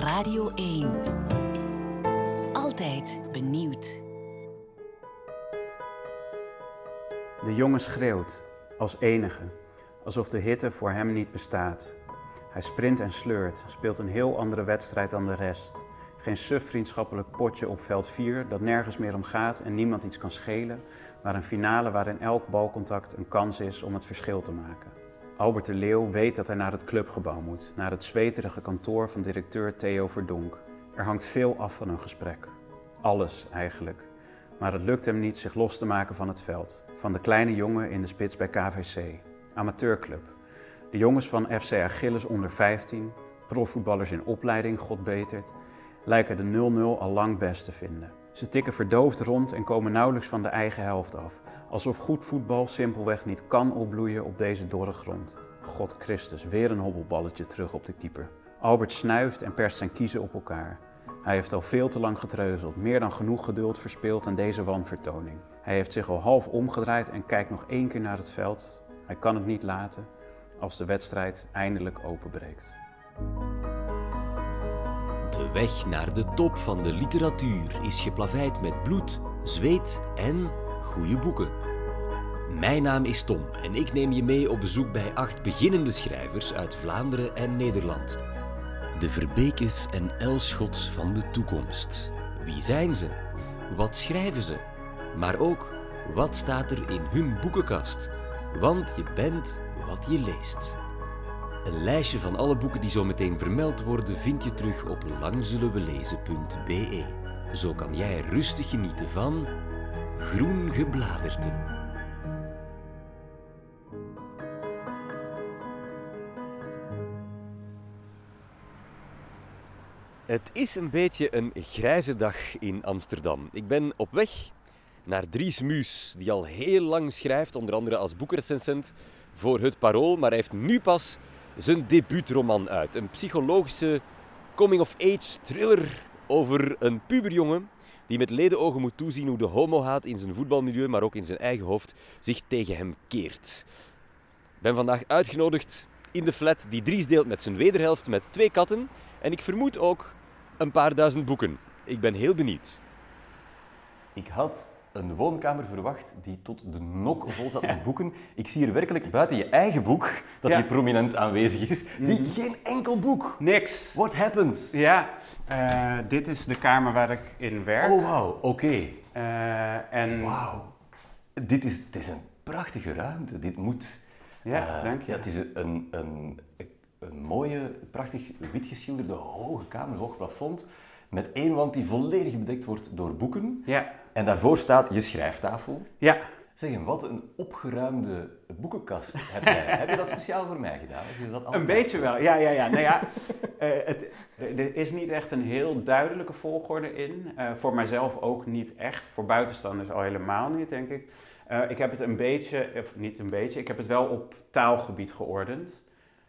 Radio 1. Altijd benieuwd. De jongen schreeuwt, als enige, alsof de hitte voor hem niet bestaat. Hij sprint en sleurt, speelt een heel andere wedstrijd dan de rest. Geen suf vriendschappelijk potje op veld 4 dat nergens meer om gaat en niemand iets kan schelen, maar een finale waarin elk balcontact een kans is om het verschil te maken. Albert de Leeuw weet dat hij naar het clubgebouw moet, naar het zweterige kantoor van directeur Theo Verdonk. Er hangt veel af van een gesprek. Alles eigenlijk. Maar het lukt hem niet zich los te maken van het veld. Van de kleine jongen in de spits bij KVC. Amateurclub. De jongens van FC Achilles onder 15, profvoetballers in opleiding, God betert, lijken de 0-0 al lang best te vinden. Ze tikken verdoofd rond en komen nauwelijks van de eigen helft af. Alsof goed voetbal simpelweg niet kan opbloeien op deze dorre grond. God Christus, weer een hobbelballetje terug op de keeper. Albert snuift en perst zijn kiezen op elkaar. Hij heeft al veel te lang getreuzeld, meer dan genoeg geduld verspeeld aan deze wanvertoning. Hij heeft zich al half omgedraaid en kijkt nog één keer naar het veld. Hij kan het niet laten als de wedstrijd eindelijk openbreekt. De weg naar de top van de literatuur is geplaveid met bloed, zweet en goede boeken. Mijn naam is Tom en ik neem je mee op bezoek bij acht beginnende schrijvers uit Vlaanderen en Nederland. De Verbekes en Elschots van de toekomst. Wie zijn ze? Wat schrijven ze? Maar ook, wat staat er in hun boekenkast? Want je bent wat je leest. Een lijstje van alle boeken die zo meteen vermeld worden vind je terug op langzullenwelezen.be. Zo kan jij rustig genieten van Groen Gebladerte. Het is een beetje een grijze dag in Amsterdam. Ik ben op weg naar Dries Muus, die al heel lang schrijft, onder andere als boekrecensent voor Het Parool, maar hij heeft nu pas zijn debuutroman uit. Een psychologische coming-of-age thriller over een puberjongen die met ledenogen moet toezien hoe de homohaat in zijn voetbalmilieu, maar ook in zijn eigen hoofd, zich tegen hem keert. Ik ben vandaag uitgenodigd in de flat die Dries deelt met zijn wederhelft met twee katten en ik vermoed ook een paar duizend boeken. Ik ben heel benieuwd. Ik had een woonkamer verwacht die tot de nok vol zat met boeken. Ik zie hier werkelijk buiten je eigen boek, dat Ja. hier prominent aanwezig is, zie ik geen enkel boek. Niks. What happened? Ja, eh, dit is de kamer waar ik in werk. Oh, wauw, oké. Eh, en Wauw. Dit is, het is een prachtige ruimte. Dit moet... Ja, eh, dank je. Ja, het is een, een, een mooie, prachtig wit geschilderde hoge kamer, hoog plafond, met één wand die volledig bedekt wordt door boeken. ja, En daarvoor staat je schrijftafel. ja, Zeg, wat een opgeruimde boekenkast heb jij. heb je dat speciaal voor mij gedaan? Of is dat een beetje wel. Ja, ja, ja. Nou ja, eh, het, er is niet echt een heel duidelijke volgorde in. Eh, voor mijzelf ook niet echt. Voor buitenstanders al helemaal niet, denk ik. Eh, ik heb het een beetje, of niet een beetje, ik heb het wel op taalgebied geordend.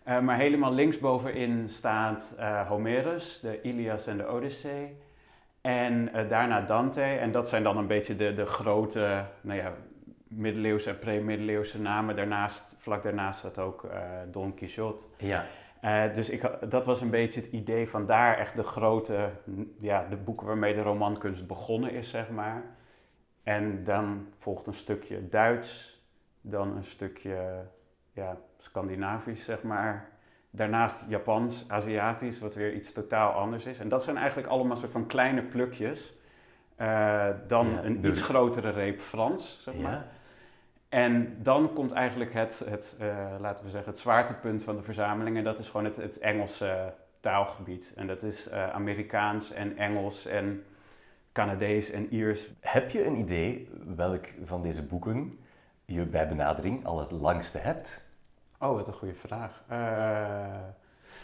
Maar helemaal linksbovenin staat Homerus, de Ilias en de Odyssee. En eh, daarna Dante. En dat zijn dan een beetje de, de grote, nou ja, middeleeuwse en pre-middeleeuwse namen. Daarnaast, vlak daarnaast staat ook eh, Don Quixote. Ja. Eh, dus ik, dat was een beetje het idee van daar echt de grote, ja, de boeken waarmee de romankunst begonnen is, zeg maar. En dan volgt een stukje Duits, dan een stukje ja, Scandinavisch, zeg maar. Daarnaast Japans, Aziatisch, wat weer iets totaal anders is. En dat zijn eigenlijk allemaal soort van kleine plukjes. Eh, dan Ja, een iets grotere reep Frans, zeg maar. Ja. En dan komt eigenlijk het, het eh, laten we zeggen, het zwaartepunt van de verzameling. En dat is gewoon het, het Engelse taalgebied. En dat is eh, Amerikaans en Engels en Canadees en Iers. Heb je een idee welk van deze boeken je bij benadering al het langste hebt? Oh, wat een goede vraag. Eh,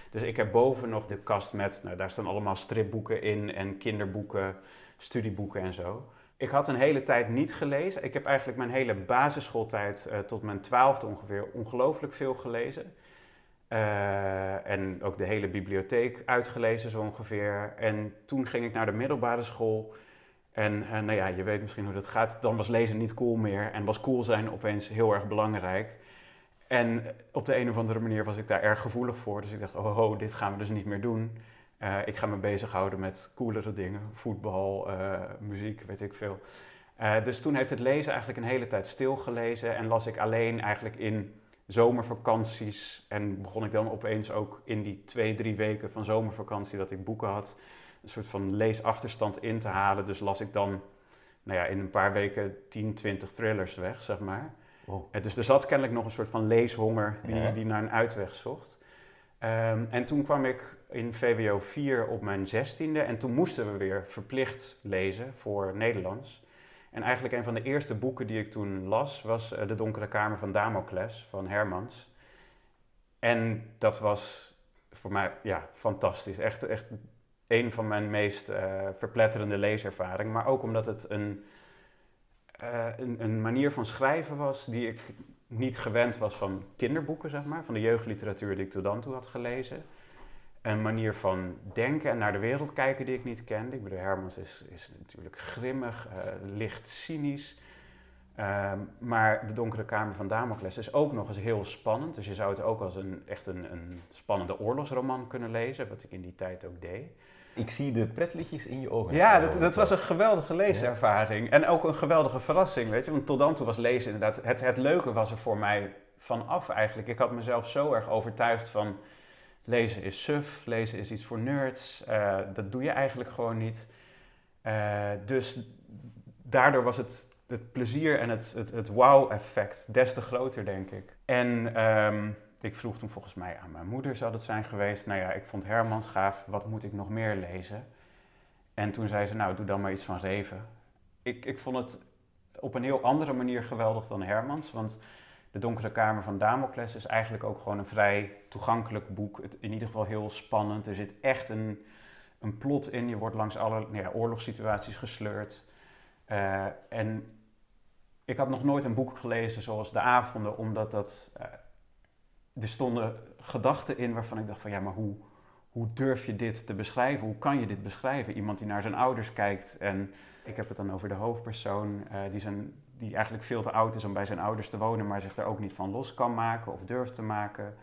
dus ik heb boven nog de kast met, nou, daar staan allemaal stripboeken in en kinderboeken, studieboeken en zo. Ik had een hele tijd niet gelezen. Ik heb eigenlijk mijn hele basisschooltijd eh, tot mijn twaalfde ongeveer ongelooflijk veel gelezen. Eh, en ook de hele bibliotheek uitgelezen zo ongeveer. En toen ging ik naar de middelbare school. En nou ja, je weet misschien hoe dat gaat. Dan was lezen niet cool meer. En was cool zijn opeens heel erg belangrijk. En op de een of andere manier was ik daar erg gevoelig voor. Dus ik dacht, oh, dit gaan we dus niet meer doen. Uh, ik ga me bezighouden met coolere dingen, voetbal, uh, muziek, weet ik veel. Uh, dus toen heeft het lezen eigenlijk een hele tijd stilgelezen en las ik alleen eigenlijk in zomervakanties. En begon ik dan opeens ook in die twee, drie weken van zomervakantie dat ik boeken had, een soort van leesachterstand in te halen. Dus las ik dan nou ja, in een paar weken 10, 20 thrillers weg, zeg maar. Wow. dus er zat kennelijk nog een soort van leeshonger die, die naar een uitweg zocht. Um, en toen kwam ik in VWO 4 op mijn zestiende en toen moesten we weer verplicht lezen voor Nederlands. En eigenlijk een van de eerste boeken die ik toen las was uh, De Donkere Kamer van Damocles van Hermans. En dat was voor mij ja, fantastisch. Echt, echt een van mijn meest uh, verpletterende leeservaringen. Maar ook omdat het een, uh, een, een, manier van schrijven was die ik niet gewend was van kinderboeken, zeg maar. Van de jeugdliteratuur die ik tot dan toe had gelezen. Een manier van denken en naar de wereld kijken die ik niet kende. Ik bedoel, Hermans is, is natuurlijk grimmig, uh, licht cynisch. Ehm, maar De Donkere Kamer van Damocles is ook nog eens heel spannend. Dus je zou het ook als een, echt een, een spannende oorlogsroman kunnen lezen, wat ik in die tijd ook deed. Ik zie de pretlichtjes in je ogen. Ja, dat, dat was een geweldige leeservaring. En ook een geweldige verrassing, weet je. Want tot dan toe was lezen inderdaad... Het, het leuke was er voor mij vanaf eigenlijk. Ik had mezelf zo erg overtuigd van... Lezen is suf, lezen is iets voor nerds. Uh, dat doe je eigenlijk gewoon niet. Uh, dus daardoor was het, het plezier en het, het, het wow-effect des te groter, denk ik. En... Um, ik vroeg toen volgens mij aan mijn moeder, zou dat zijn geweest. Nou ja, ik vond Hermans gaaf, wat moet ik nog meer lezen? En toen zei ze, nou, doe dan maar iets van Reven. Ik, ik vond het op een heel andere manier geweldig dan Hermans, want De Donkere Kamer van Damocles is eigenlijk ook gewoon een vrij toegankelijk boek. Het, in ieder geval heel spannend. Er zit echt een, een plot in. Je wordt langs alle nou ja, oorlogssituaties gesleurd. Uh, en ik had nog nooit een boek gelezen zoals De Avonden, omdat dat... Uh, er stonden gedachten in waarvan ik dacht van ja, maar hoe, hoe durf je dit te beschrijven? Hoe kan je dit beschrijven? Iemand die naar zijn ouders kijkt en ik heb het dan over de hoofdpersoon uh, die, zijn, die eigenlijk veel te oud is om bij zijn ouders te wonen, maar zich er ook niet van los kan maken of durft te maken.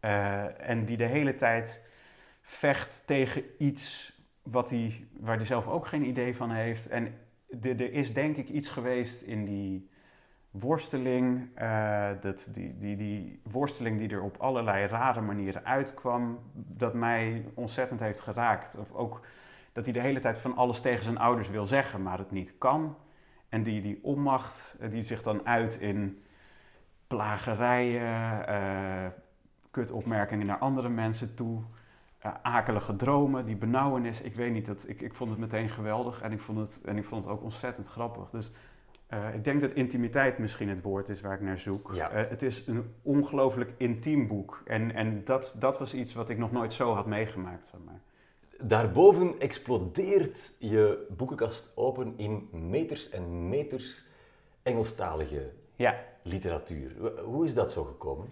Uh, en die de hele tijd vecht tegen iets wat hij, waar hij zelf ook geen idee van heeft. En er is denk ik iets geweest in die worsteling, uh, dat, die, die, die worsteling die er op allerlei rare manieren uitkwam, dat mij ontzettend heeft geraakt. Of ook dat hij de hele tijd van alles tegen zijn ouders wil zeggen, maar het niet kan. En die, die onmacht, eh, die zich dan uit in plagerijen, uh, kutopmerkingen naar andere mensen toe, akelige dromen, die benauwenis. Ik weet niet, dat, ik, ik vond het meteen geweldig en ik vond het, en ik vond het ook ontzettend grappig. Dus uh, ik denk dat intimiteit misschien het woord is waar ik naar zoek. Ja. Uh, het is een ongelooflijk intiem boek. En, en dat, dat was iets wat ik nog nooit zo had meegemaakt. Zeg maar. Daarboven explodeert je boekenkast open in meters en meters Engelstalige ja. literatuur. Hoe is dat zo gekomen?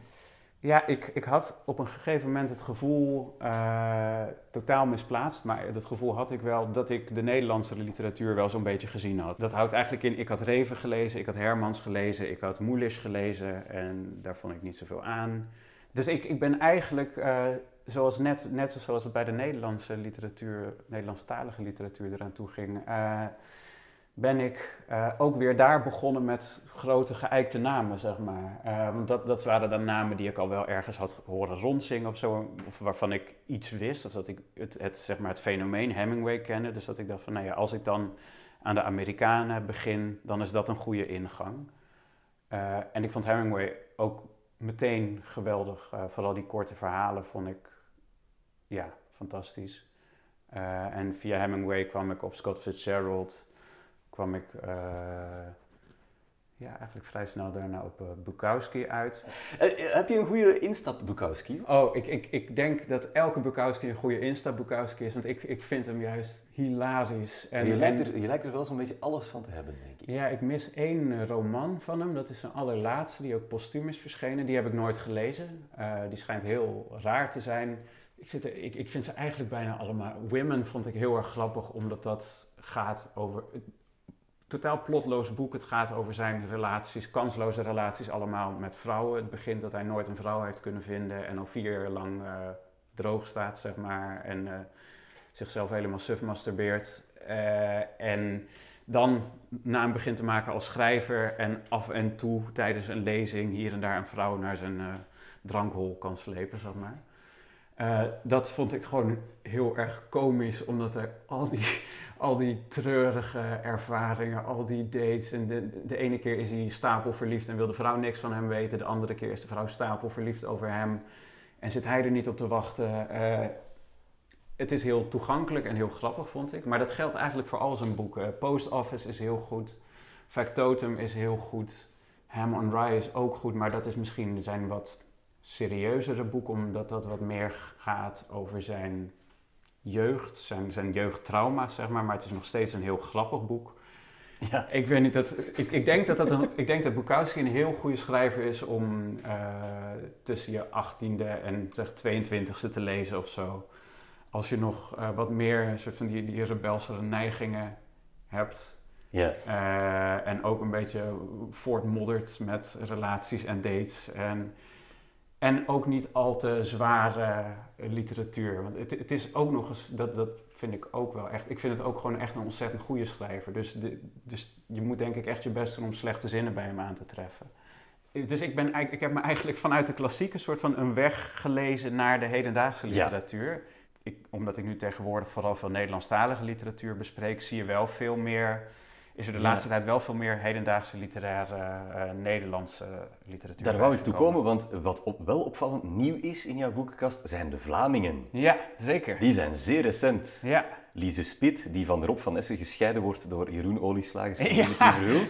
Ja, ik, ik had op een gegeven moment het gevoel, uh, totaal misplaatst, maar dat gevoel had ik wel dat ik de Nederlandse literatuur wel zo'n beetje gezien had. Dat houdt eigenlijk in, ik had Reven gelezen, ik had Hermans gelezen, ik had Moelisch gelezen en daar vond ik niet zoveel aan. Dus ik, ik ben eigenlijk, uh, zoals net, net zoals het bij de Nederlandse literatuur, Nederlandstalige literatuur eraan toe ging, uh, ben ik uh, ook weer daar begonnen met grote geëikte namen, zeg maar. Want dat, dat waren dan namen die ik al wel ergens had horen rondzingen of zo, of waarvan ik iets wist, of dat ik het, het, zeg maar het fenomeen Hemingway kende. Dus dat ik dacht van, nou ja, als ik dan aan de Amerikanen begin, dan is dat een goede ingang. Uh, en ik vond Hemingway ook meteen geweldig. vooral die korte verhalen vond ik, ja, fantastisch. en via Hemingway kwam ik op Scott Fitzgerald kwam ik uh, ja, eigenlijk vrij snel daarna op uh, Bukowski uit. Uh, heb je een goede instap Bukowski? Oh, ik, ik, ik denk dat elke Bukowski een goede instap Bukowski is, want ik, ik vind hem juist hilarisch. En, je, lijkt er, je lijkt er wel zo'n beetje alles van te hebben, denk ik. Ja, ik mis één roman van hem, dat is zijn allerlaatste, die ook postuum is verschenen. Die heb ik nooit gelezen. die schijnt heel raar te zijn. Ik, zit er, ik, ik vind ze eigenlijk bijna allemaal... Women vond ik heel erg grappig, omdat dat gaat over totaal plotloos boek. Het gaat over zijn relaties, kansloze relaties allemaal met vrouwen. Het begint dat hij nooit een vrouw heeft kunnen vinden en al vier jaar lang uh, droog staat, zeg maar. En eh, zichzelf helemaal suf masturbeert. Eh, en dan naam begint te maken als schrijver. En af en toe tijdens een lezing hier en daar een vrouw naar zijn drankhol kan slepen, zeg maar. dat vond ik gewoon heel erg komisch, omdat er al die al die treurige ervaringen, al die dates. En de, de ene keer is hij stapelverliefd en wil de vrouw niks van hem weten. De andere keer is de vrouw stapelverliefd over hem en zit hij er niet op te wachten. Uh, het is heel toegankelijk en heel grappig, vond ik. Maar dat geldt eigenlijk voor al zijn boeken. Post Office is heel goed. Factotum is heel goed. Ham on Rye is ook goed, maar dat is misschien zijn wat serieuzere boek, omdat dat wat meer gaat over zijn jeugd, zijn, zijn jeugdtrauma's, zeg maar. Maar het is nog steeds een heel grappig boek. Ja. Ik weet niet, dat, ik, ik denk dat, dat een, ik denk dat Bukowski een heel goede schrijver is om uh, tussen je 18e en zeg 22e te lezen of zo. Als je nog uh, wat meer soort van die, die rebelsere neigingen hebt. Ja. Uh, en ook een beetje voortmoddert met relaties en dates. En en ook niet al te zware literatuur. Want het, het, is ook nog eens, dat, dat vind ik ook wel echt. Ik vind het ook gewoon echt een ontzettend goede schrijver. Dus, de, dus je moet denk ik echt je best doen om slechte zinnen bij hem aan te treffen. Dus ik, ben, ik heb me eigenlijk vanuit de klassieke soort van een weg gelezen naar de hedendaagse literatuur. Ik, omdat ik nu tegenwoordig vooral veel Nederlandstalige literatuur bespreek, zie je wel veel meer is er de laatste tijd wel veel meer hedendaagse literaire uh, Nederlandse literatuur. Daar wou ik toe komen, want wat op, wel opvallend nieuw is in jouw boekenkast zijn de Vlamingen. Ja, zeker. Die zijn zeer recent. Ja. Lise Spit, die van de Rob van Essen gescheiden wordt door Jeroen Olieslagers en ja.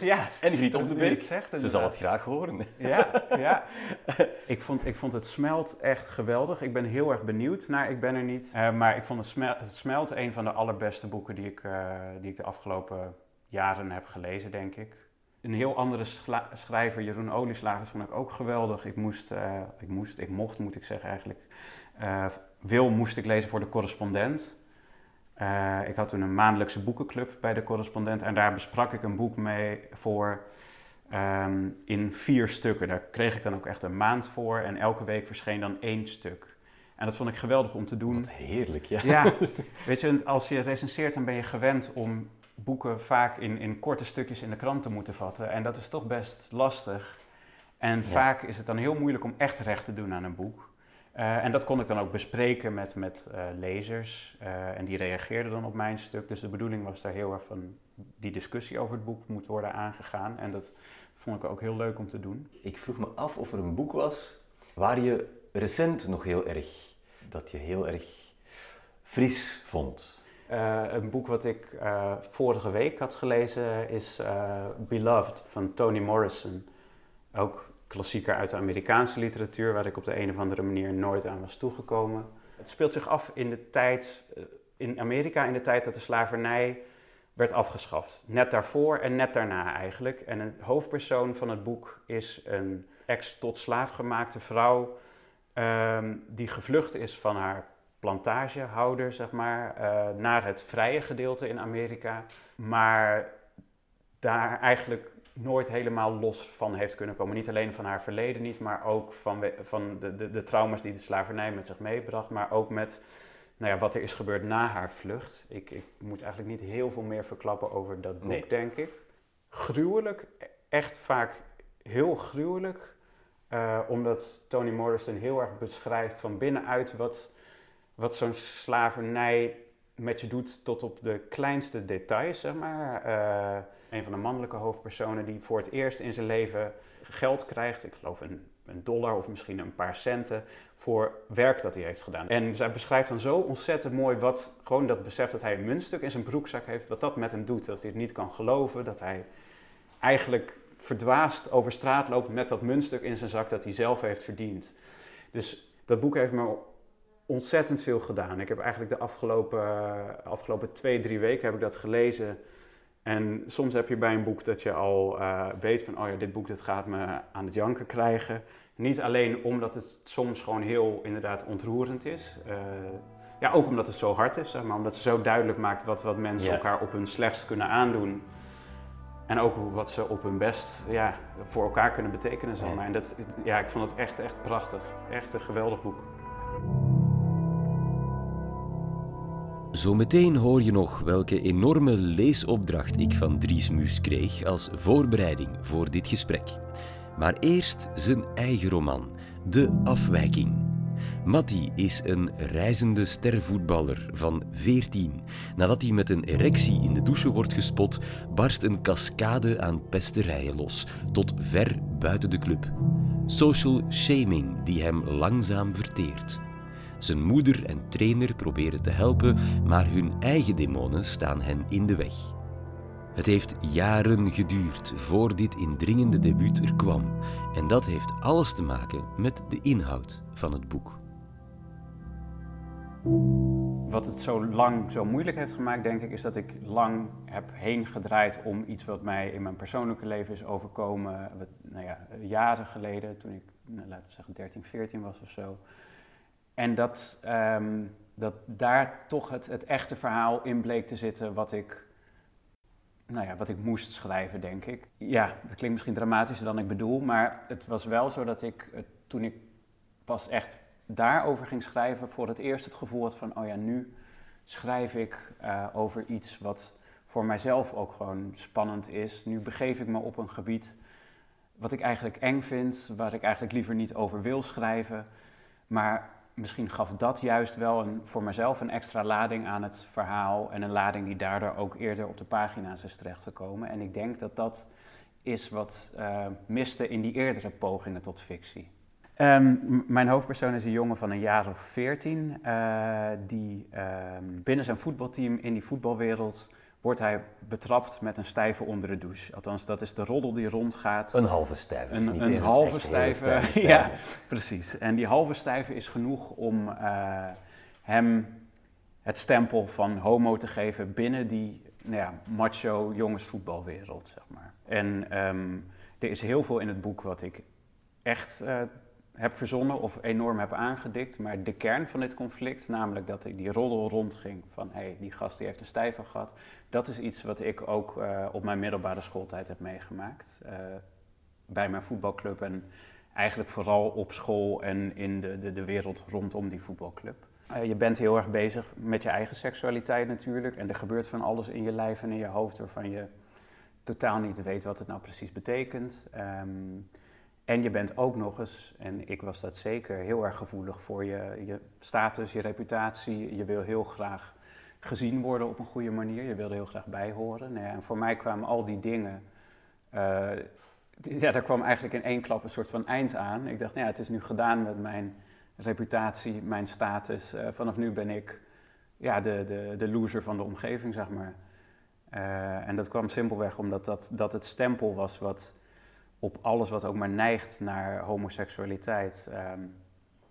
Ja. En Griet Op de Beek. Ze zal het graag horen. Ja, ja. ik, vond, ik vond het Smelt echt geweldig. Ik ben heel erg benieuwd naar Ik ben er niet. Uh, maar ik vond het Smelt, het Smelt een van de allerbeste boeken die ik, uh, die ik de afgelopen jaren heb gelezen, denk ik. Een heel andere schrijver, Jeroen Olieslagers, vond ik ook geweldig. Ik moest, uh, ik moest, ik mocht, moet ik zeggen eigenlijk. Uh, Wil moest ik lezen voor de correspondent. Uh, ik had toen een maandelijkse boekenclub bij de correspondent en daar besprak ik een boek mee voor um, in vier stukken. Daar kreeg ik dan ook echt een maand voor en elke week verscheen dan één stuk. En dat vond ik geweldig om te doen. Wat heerlijk, ja. Ja, weet je, als je recenseert, dan ben je gewend om boeken vaak in, in korte stukjes in de krant te moeten vatten. En dat is toch best lastig. En vaak is het dan heel moeilijk om echt recht te doen aan een boek. Uh, en dat kon ik dan ook bespreken met, met uh, lezers. Uh, en die reageerden dan op mijn stuk. Dus de bedoeling was daar heel erg van die discussie over het boek moet worden aangegaan. En dat vond ik ook heel leuk om te doen. Ik vroeg me af of er een boek was waar je recent nog heel erg, dat je heel erg fris vond. Uh, een boek wat ik uh, vorige week had gelezen is uh, Beloved van Toni Morrison. Ook klassieker uit de Amerikaanse literatuur, waar ik op de een of andere manier nooit aan was toegekomen. Het speelt zich af in de tijd, in Amerika in de tijd dat de slavernij werd afgeschaft. Net daarvoor en net daarna eigenlijk. En een hoofdpersoon van het boek is een ex-tot slaaf gemaakte vrouw um, die gevlucht is van haar plantagehouder, zeg maar, uh, naar het vrije gedeelte in Amerika. Maar daar eigenlijk nooit helemaal los van heeft kunnen komen. Niet alleen van haar verleden niet, maar ook van, van de, de, de trauma's die de slavernij met zich meebracht. Maar ook met nou ja, wat er is gebeurd na haar vlucht. Ik, ik moet eigenlijk niet heel veel meer verklappen over dat boek, denk ik. Gruwelijk, echt vaak heel gruwelijk. Uh, omdat Toni Morrison heel erg beschrijft van binnenuit wat wat zo'n slavernij met je doet tot op de kleinste details, zeg maar. Uh, een van de mannelijke hoofdpersonen die voor het eerst in zijn leven geld krijgt, ik geloof een, een dollar of misschien een paar centen, voor werk dat hij heeft gedaan. En zij beschrijft dan zo ontzettend mooi wat, gewoon dat besef dat hij een muntstuk in zijn broekzak heeft, wat dat met hem doet. Dat hij het niet kan geloven, dat hij eigenlijk verdwaasd over straat loopt met dat muntstuk in zijn zak dat hij zelf heeft verdiend. Dus dat boek heeft me ontzettend veel gedaan. Ik heb eigenlijk de afgelopen, afgelopen twee, drie weken heb ik dat gelezen. En soms heb je bij een boek dat je al uh, weet van, oh ja, dit boek dat gaat me aan het janken krijgen. Niet alleen omdat het soms gewoon heel inderdaad ontroerend is. Uh, ja, ook omdat het zo hard is, maar omdat ze zo duidelijk maakt wat, wat mensen elkaar op hun slechtst kunnen aandoen. En ook wat ze op hun best ja, voor elkaar kunnen betekenen. Zeg maar. En dat, ja, ik vond het echt, echt prachtig. Echt een geweldig boek. Zometeen hoor je nog welke enorme leesopdracht ik van Dries Muus kreeg als voorbereiding voor dit gesprek. Maar eerst zijn eigen roman, De Afwijking. Matti is een reizende stervoetballer van 14. Nadat hij met een erectie in de douche wordt gespot, barst een cascade aan pesterijen los, tot ver buiten de club. Social shaming die hem langzaam verteert. Zijn moeder en trainer proberen te helpen, maar hun eigen demonen staan hen in de weg. Het heeft jaren geduurd voor dit indringende debuut er kwam, en dat heeft alles te maken met de inhoud van het boek. Wat het zo lang zo moeilijk heeft gemaakt, denk ik, is dat ik lang heb heen gedraaid om iets wat mij in mijn persoonlijke leven is overkomen. Wat, nou ja, jaren geleden, toen ik, nou, laten we zeggen, 13, 14 was of zo. En dat, ehm, dat daar toch het, het echte verhaal in bleek te zitten wat ik, nou ja, wat ik moest schrijven, denk ik. Ja, dat klinkt misschien dramatischer dan ik bedoel, maar het was wel zo dat ik, toen ik pas echt daarover ging schrijven, voor het eerst het gevoel had van, oh ja, nu schrijf ik uh, over iets wat voor mijzelf ook gewoon spannend is. Nu begeef ik me op een gebied wat ik eigenlijk eng vind, waar ik eigenlijk liever niet over wil schrijven. Maar misschien gaf dat juist wel een, voor mezelf een extra lading aan het verhaal. En een lading die daardoor ook eerder op de pagina's is terechtgekomen. En ik denk dat dat is wat uh, miste in die eerdere pogingen tot fictie. Um, mijn hoofdpersoon is een jongen van een jaar of veertien, uh, die um, binnen zijn voetbalteam in die voetbalwereld wordt hij betrapt met een stijve onder de douche. Althans, dat is de roddel die rondgaat. Een halve stijve. Een, een halve stijve, ja, precies. En die halve stijve is genoeg om uh, hem het stempel van homo te geven binnen die nou ja, macho jongensvoetbalwereld, zeg maar. En um, er is heel veel in het boek wat ik echt uh, heb verzonnen of enorm heb aangedikt. Maar de kern van dit conflict, namelijk dat die roddel rondging van hé, hey, die gast die heeft een stijver gehad, dat is iets wat ik ook uh, op mijn middelbare schooltijd heb meegemaakt. Uh, bij mijn voetbalclub en eigenlijk vooral op school en in de, de, de wereld rondom die voetbalclub. Uh, je bent heel erg bezig met je eigen seksualiteit natuurlijk. En er gebeurt van alles in je lijf en in je hoofd waarvan je totaal niet weet wat het nou precies betekent. Um, en je bent ook nog eens, en ik was dat zeker, heel erg gevoelig voor je, je status, je reputatie. Je wil heel graag gezien worden op een goede manier. Je wil er heel graag bij horen. Nou ja, en voor mij kwamen al die dingen. Uh, ja, daar kwam eigenlijk in één klap een soort van eind aan. Ik dacht, nou ja, het is nu gedaan met mijn reputatie, mijn status. Uh, vanaf nu ben ik ja, de, de, de loser van de omgeving, zeg maar. Uh, en dat kwam simpelweg omdat dat, dat het stempel was wat op alles wat ook maar neigt naar homoseksualiteit. Um,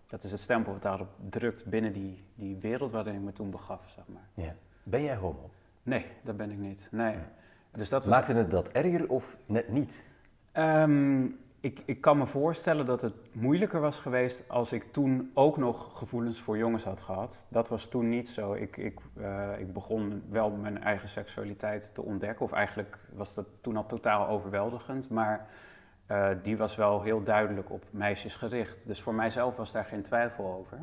dat is het stempel wat daarop drukt binnen die, die wereld waarin ik me toen begaf, zeg maar. Ja. Ben jij homo? Nee, dat ben ik niet. Nee. Ja. Dus dat was... Maakte het dat erger of net niet? Um, ik, ik kan me voorstellen dat het moeilijker was geweest als ik toen ook nog gevoelens voor jongens had gehad. Dat was toen niet zo. Ik, ik, uh, ik begon wel mijn eigen seksualiteit te ontdekken. Of eigenlijk was dat toen al totaal overweldigend. Maar uh, die was wel heel duidelijk op meisjes gericht. Dus voor mijzelf was daar geen twijfel over.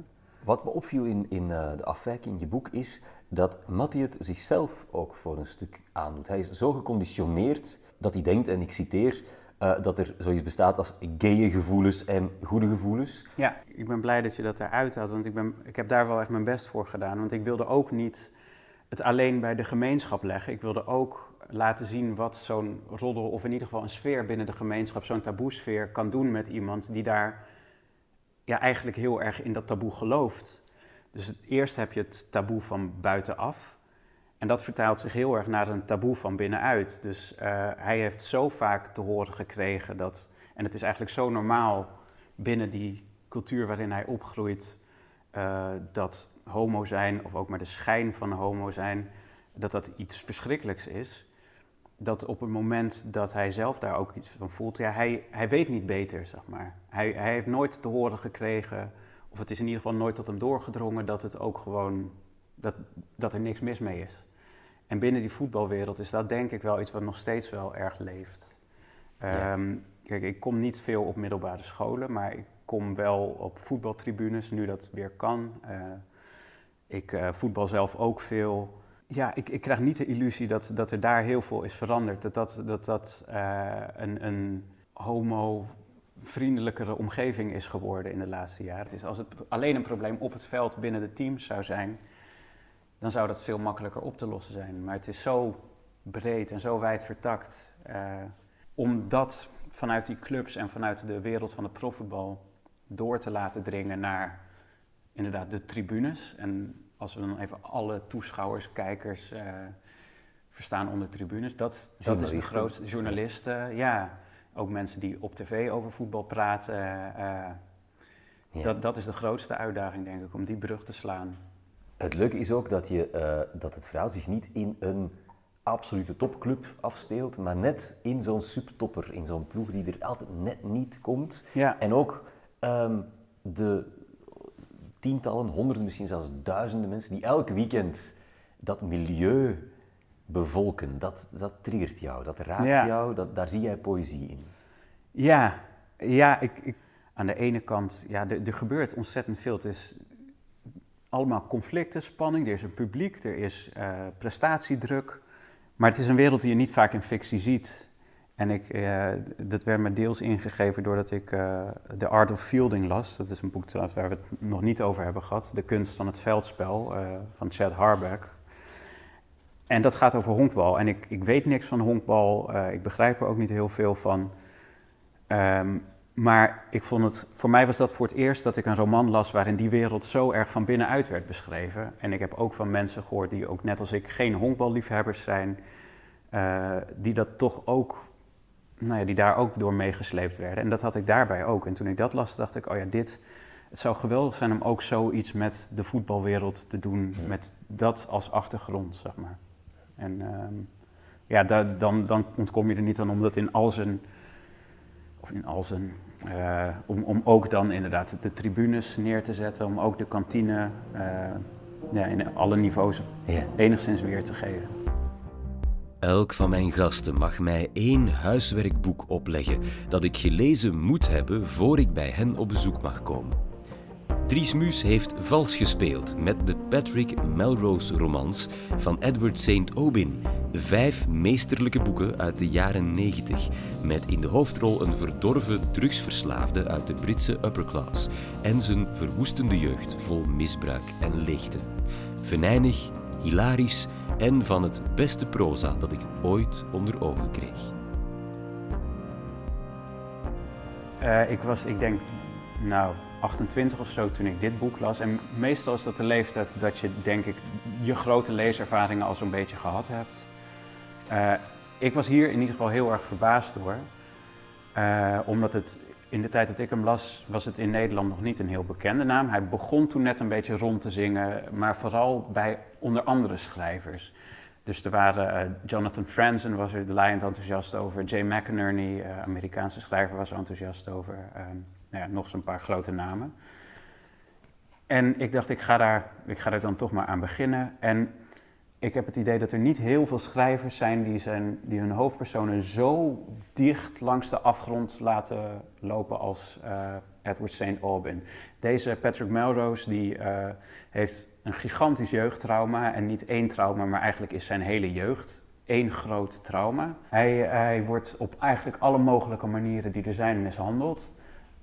Wat me opviel in, in uh, de afwijking in je boek is dat Mattie het zichzelf ook voor een stuk aandoet. Hij is zo geconditioneerd dat hij denkt, en ik citeer, uh, dat er zoiets bestaat als gaye gevoelens en goede gevoelens. Ja, ik ben blij dat je dat eruit had, want ik, ben, ik heb daar wel echt mijn best voor gedaan. Want ik wilde ook niet het alleen bij de gemeenschap leggen. Ik wilde ook laten zien wat zo'n roddel, of in ieder geval een sfeer binnen de gemeenschap, zo'n taboesfeer, kan doen met iemand die daar ja, eigenlijk heel erg in dat taboe gelooft. Dus eerst heb je het taboe van buitenaf. En dat vertaalt zich heel erg naar een taboe van binnenuit. Dus uh, hij heeft zo vaak te horen gekregen dat. En het is eigenlijk zo normaal binnen die cultuur waarin hij opgroeit. Uh, dat homo zijn, of ook maar de schijn van homo zijn, dat dat iets verschrikkelijks is dat op het moment dat hij zelf daar ook iets van voelt, ja, hij, hij weet niet beter, zeg maar. Hij, hij heeft nooit te horen gekregen, of het is in ieder geval nooit tot hem doorgedrongen, dat het ook gewoon, dat, dat er niks mis mee is. En binnen die voetbalwereld is dat denk ik wel iets wat nog steeds wel erg leeft. Ja. Um, kijk, ik kom niet veel op middelbare scholen, maar ik kom wel op voetbaltribunes, nu dat weer kan. Uh, Ik uh, voetbal zelf ook veel. Ja, ik, ik krijg niet de illusie dat, dat er daar heel veel is veranderd. Dat dat, dat, dat uh, een, een homo-vriendelijkere omgeving is geworden in de laatste jaren. Het is, als het alleen een probleem op het veld binnen de teams zou zijn, dan zou dat veel makkelijker op te lossen zijn. Maar het is zo breed en zo wijd vertakt. Uh, om dat vanuit die clubs en vanuit de wereld van het profvoetbal door te laten dringen naar inderdaad de tribunes. En als we dan even alle toeschouwers, kijkers uh, verstaan onder tribunes, dat, dat is de grootste. Journalisten, ja. Ook mensen die op tv over voetbal praten. Uh, ja. dat, dat is de grootste uitdaging, denk ik, om die brug te slaan. Het leuke is ook dat, je, uh, dat het verhaal zich niet in een absolute topclub afspeelt, maar net in zo'n subtopper, in zo'n ploeg die er altijd net niet komt. Ja. En ook um, de tientallen, honderden, misschien zelfs duizenden mensen die elk weekend dat milieu bevolken, dat, dat triggert jou, dat raakt ja. jou, dat, daar zie jij poëzie in. Ja, ja ik, ik aan de ene kant, ja, er, er gebeurt ontzettend veel. Het is allemaal conflicten, spanning, er is een publiek, er is uh, prestatiedruk. Maar het is een wereld die je niet vaak in fictie ziet. En ik, uh, dat werd me deels ingegeven doordat ik uh, The Art of Fielding las. Dat is een boek waar we het nog niet over hebben gehad. De kunst van het veldspel uh, van Chad Harbeck. En dat gaat over honkbal. En ik, ik weet niks van honkbal. ik begrijp er ook niet heel veel van. Um, maar ik vond het, voor mij was dat voor het eerst dat ik een roman las waarin die wereld zo erg van binnenuit werd beschreven. En ik heb ook van mensen gehoord die ook net als ik geen honkballiefhebbers zijn, die dat toch ook, nou ja, die daar ook door meegesleept werden. En dat had ik daarbij ook. En toen ik dat las, dacht ik, oh ja, dit, het zou geweldig zijn om ook zoiets met de voetbalwereld te doen, ja. met dat als achtergrond, zeg maar. En um, ja, da, dan, dan ontkom je er niet aan om dat in al zijn, of in al zijn uh, om, om ook dan inderdaad de tribunes neer te zetten, om ook de kantine uh, ja, in alle niveaus ja. enigszins weer te geven. Elk van mijn gasten mag mij één huiswerkboek opleggen dat ik gelezen moet hebben voor ik bij hen op bezoek mag komen. Dries Muus heeft vals gespeeld met de Patrick Melrose romans van Edward St. Aubyn. Vijf meesterlijke boeken uit de jaren 90, met in de hoofdrol een verdorven drugsverslaafde uit de Britse upper class en zijn verwoestende jeugd vol misbruik en leegte. Venijnig, hilarisch en van het beste proza dat ik ooit onder ogen kreeg. Uh, ik was, ik denk, nou, 28 of zo toen ik dit boek las. En meestal is dat de leeftijd dat je, denk ik, je grote leeservaringen al zo'n beetje gehad hebt. Uh, ik was hier in ieder geval heel erg verbaasd door. Uh, omdat het in de tijd dat ik hem las, was het in Nederland nog niet een heel bekende naam. Hij begon toen net een beetje rond te zingen, maar vooral bij onder andere schrijvers. Dus er waren uh, Jonathan Franzen was er laaiend enthousiast over. Jay McInerney, uh, Amerikaanse schrijver, was er enthousiast over. Um, nou ja, nog zo'n paar grote namen. En ik dacht, ik ga, daar, ik ga er dan toch maar aan beginnen. En ik heb het idee dat er niet heel veel schrijvers zijn die, zijn, die hun hoofdpersonen zo dicht langs de afgrond laten lopen als uh, Edward St. Aubyn. Deze Patrick Melrose die, uh, heeft een gigantisch jeugdtrauma. En niet één trauma, maar eigenlijk is zijn hele jeugd één groot trauma. Hij, hij wordt op eigenlijk alle mogelijke manieren die er zijn mishandeld.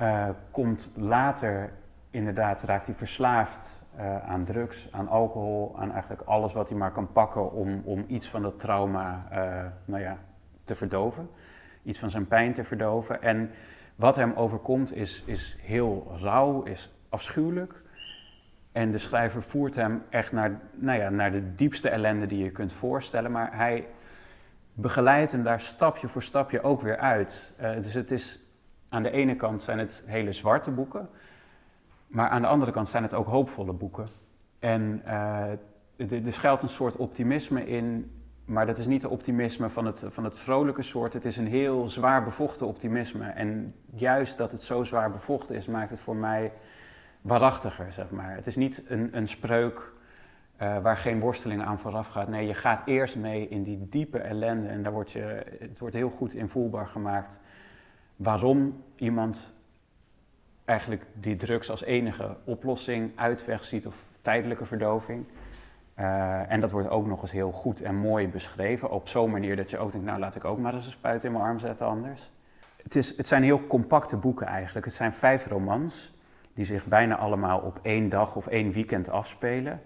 Uh, komt later, inderdaad, raakt hij verslaafd uh, aan drugs, aan alcohol, aan eigenlijk alles wat hij maar kan pakken om, om iets van dat trauma uh, nou ja, te verdoven. Iets van zijn pijn te verdoven. En wat hem overkomt is, is heel rauw, is afschuwelijk. En de schrijver voert hem echt naar, nou ja, naar de diepste ellende die je kunt voorstellen. Maar hij begeleidt hem daar stapje voor stapje ook weer uit. dus het is aan de ene kant zijn het hele zwarte boeken, maar aan de andere kant zijn het ook hoopvolle boeken. En uh, er schuilt een soort optimisme in, maar dat is niet de optimisme van het, van het vrolijke soort. Het is een heel zwaar bevochten optimisme. En juist dat het zo zwaar bevochten is, maakt het voor mij waarachtiger, zeg maar. Het is niet een, een spreuk uh, waar geen worsteling aan vooraf gaat. Nee, je gaat eerst mee in die diepe ellende en daar wordt je, het wordt heel goed invoelbaar gemaakt waarom iemand eigenlijk die drugs als enige oplossing, uitweg ziet of tijdelijke verdoving. Eh, en dat wordt ook nog eens heel goed en mooi beschreven. Op zo'n manier dat je ook denkt, nou laat ik ook maar eens een spuit in mijn arm zetten anders. Het, is, het zijn heel compacte boeken eigenlijk. Het zijn vijf romans die zich bijna allemaal op één dag of één weekend afspelen.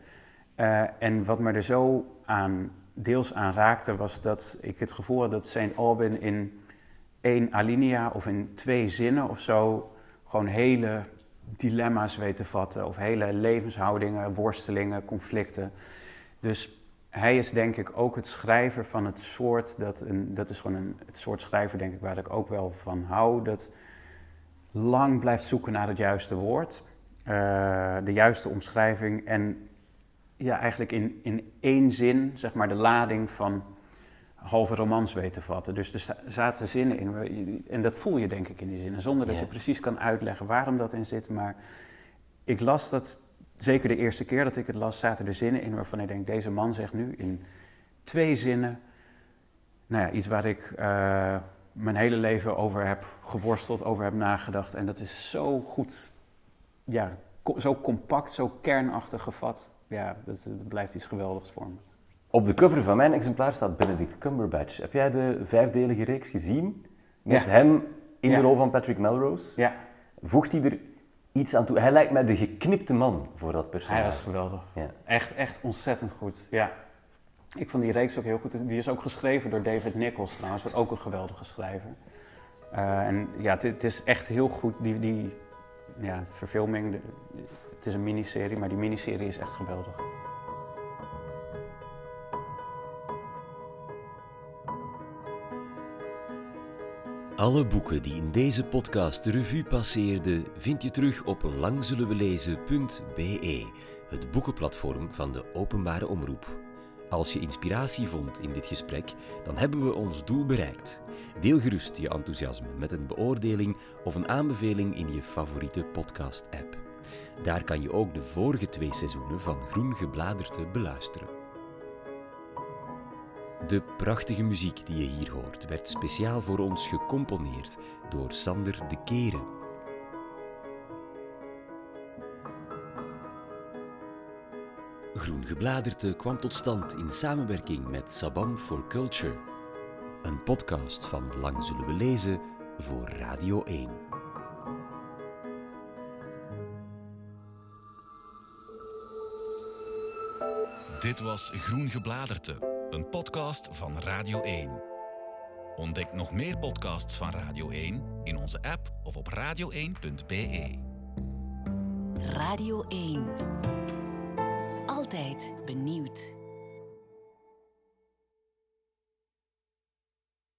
Uh, en wat me er zo aan, deels aan raakte, was dat ik het gevoel had dat St. Albin in één alinea of in twee zinnen of zo gewoon hele dilemma's weet te vatten. Of hele levenshoudingen, worstelingen, conflicten. Dus hij is denk ik ook het schrijver van het soort, dat, een, dat is gewoon een, het soort schrijver denk ik waar ik ook wel van hou. Dat lang blijft zoeken naar het juiste woord, uh, de juiste omschrijving. En ja, eigenlijk in, in één zin, zeg maar, de lading van halve romans weet te vatten. Dus er zaten zinnen in, en dat voel je denk ik in die zinnen, zonder dat je precies kan uitleggen waarom dat in zit. Maar ik las dat, zeker de eerste keer dat ik het las, zaten er zinnen in waarvan ik denk, deze man zegt nu in twee zinnen, nou ja, iets waar ik uh, mijn hele leven over heb geworsteld, over heb nagedacht. En dat is zo goed, ja, zo compact, zo kernachtig gevat. Ja, dat, dat blijft iets geweldigs voor me. Op de cover van mijn exemplaar staat Benedict Cumberbatch. Heb jij de vijfdelige reeks gezien? Met hem in de rol van Patrick Melrose? Ja. Voegt hij er iets aan toe? Hij lijkt mij de geknipte man voor dat personage. Hij was geweldig. Ja. Echt, echt ontzettend goed. Ja. Ik vond die reeks ook heel goed. Die is ook geschreven door David Nichols trouwens, wat ook een geweldige schrijver. Uh, en ja, het, is echt heel goed. Die, die ja, verfilming, het is een miniserie, maar die miniserie is echt geweldig. Alle boeken die in deze podcast revue passeerden, vind je terug op langzullenwelezen.be, het boekenplatform van de openbare omroep. Als je inspiratie vond in dit gesprek, dan hebben we ons doel bereikt. Deel gerust je enthousiasme met een beoordeling of een aanbeveling in je favoriete podcast-app. Daar kan je ook de vorige twee seizoenen van Groen Gebladerte beluisteren. De prachtige muziek die je hier hoort werd speciaal voor ons gecomponeerd door Sander de Keren. Groen Gebladerte kwam tot stand in samenwerking met Sabam for Culture, een podcast van Lang Zullen We Lezen voor Radio 1. Dit was Groen Gebladerte een podcast van Radio 1. Ontdek nog meer podcasts van Radio 1 in onze app of op radio1.be. Radio 1. Altijd benieuwd.